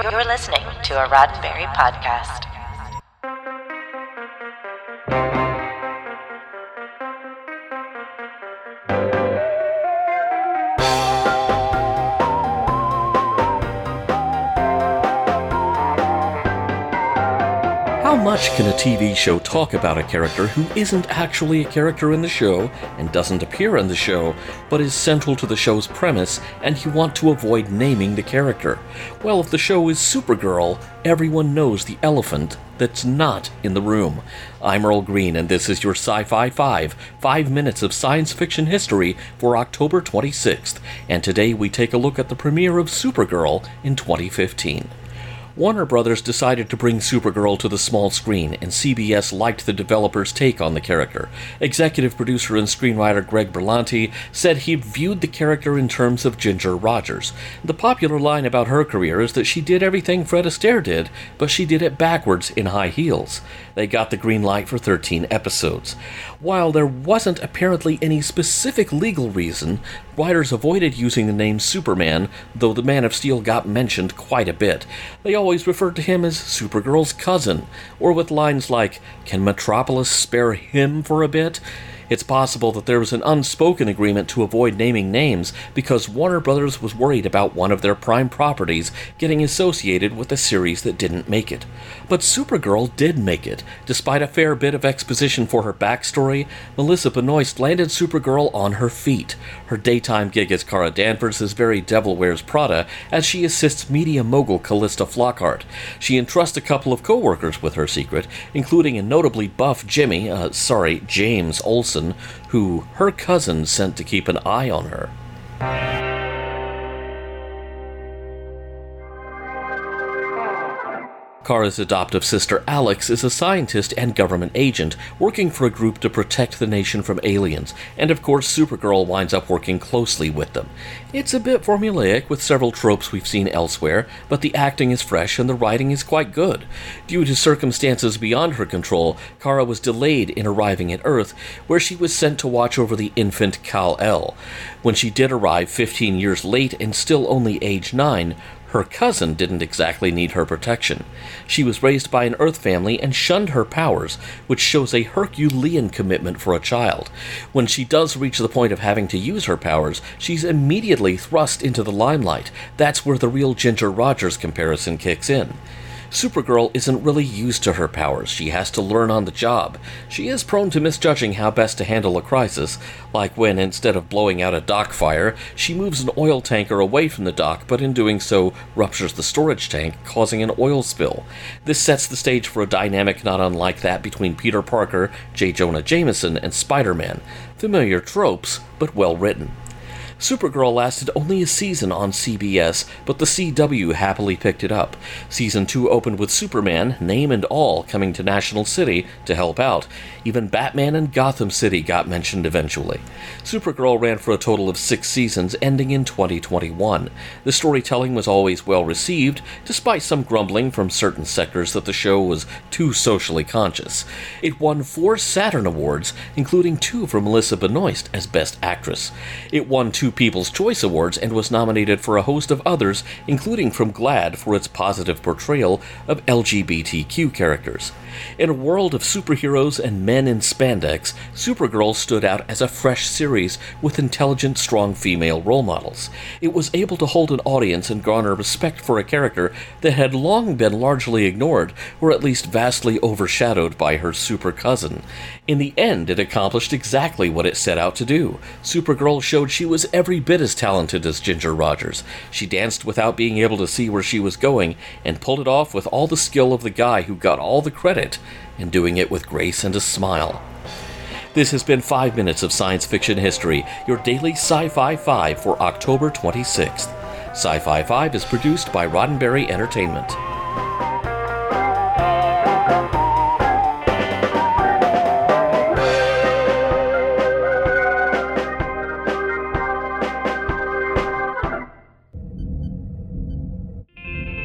You're listening to a Roddenberry podcast. Much can a TV show talk about a character who isn't actually a character in the show and doesn't appear in the show, but is central to the show's premise and you want to avoid naming the character? Well, if the show is Supergirl, everyone knows the elephant that's not in the room. I'm Earl Green, and this is your Sci Fi 5, 5 minutes of science fiction history for October 26th, and today we take a look at the premiere of Supergirl in 2015. Warner Brothers decided to bring Supergirl to the small screen, and CBS liked the developer's take on the character. Executive producer and screenwriter Greg Berlanti said he viewed the character in terms of Ginger Rogers. The popular line about her career is that she did everything Fred Astaire did, but she did it backwards in high heels. They got the green light for 13 episodes. While there wasn't apparently any specific legal reason, writers avoided using the name Superman, though the Man of Steel got mentioned quite a bit. They always referred to him as Supergirl's cousin, or with lines like, Can Metropolis spare him for a bit? It's possible that there was an unspoken agreement to avoid naming names because Warner Brothers was worried about one of their prime properties getting associated with a series that didn't make it. But Supergirl did make it. Despite a fair bit of exposition for her backstory, Melissa Benoist landed Supergirl on her feet. Her daytime gig as Kara Danvers is very Devil Wears Prada as she assists media mogul Calista Flockhart. She entrusts a couple of co-workers with her secret, including a notably buff Jimmy, uh, sorry, James Olsen, who her cousin sent to keep an eye on her. Kara's adoptive sister Alex is a scientist and government agent working for a group to protect the nation from aliens, and of course, Supergirl winds up working closely with them. It's a bit formulaic with several tropes we've seen elsewhere, but the acting is fresh and the writing is quite good. Due to circumstances beyond her control, Kara was delayed in arriving at Earth, where she was sent to watch over the infant Kal-El. When she did arrive 15 years late and still only age 9, her cousin didn't exactly need her protection. She was raised by an Earth family and shunned her powers, which shows a Herculean commitment for a child. When she does reach the point of having to use her powers, she's immediately thrust into the limelight. That's where the real Ginger Rogers comparison kicks in. Supergirl isn't really used to her powers. She has to learn on the job. She is prone to misjudging how best to handle a crisis, like when, instead of blowing out a dock fire, she moves an oil tanker away from the dock, but in doing so ruptures the storage tank, causing an oil spill. This sets the stage for a dynamic not unlike that between Peter Parker, J. Jonah Jameson, and Spider Man. Familiar tropes, but well written. Supergirl lasted only a season on CBS, but the CW happily picked it up. Season 2 opened with Superman, name and all, coming to National City to help out. Even Batman and Gotham City got mentioned eventually. Supergirl ran for a total of six seasons, ending in 2021. The storytelling was always well received, despite some grumbling from certain sectors that the show was too socially conscious. It won four Saturn Awards, including two for Melissa Benoist as Best Actress. It won two People's Choice Awards and was nominated for a host of others, including from GLAAD for its positive portrayal of LGBTQ characters. In a world of superheroes and men in spandex, Supergirl stood out as a fresh series with intelligent, strong female role models. It was able to hold an audience and garner respect for a character that had long been largely ignored, or at least vastly overshadowed by her super cousin. In the end, it accomplished exactly what it set out to do. Supergirl showed she was every bit as talented as Ginger Rogers. She danced without being able to see where she was going, and pulled it off with all the skill of the guy who got all the credit and doing it with grace and a smile. This has been 5 Minutes of Science Fiction History, your daily Sci Fi 5 for October 26th. Sci Fi 5 is produced by Roddenberry Entertainment.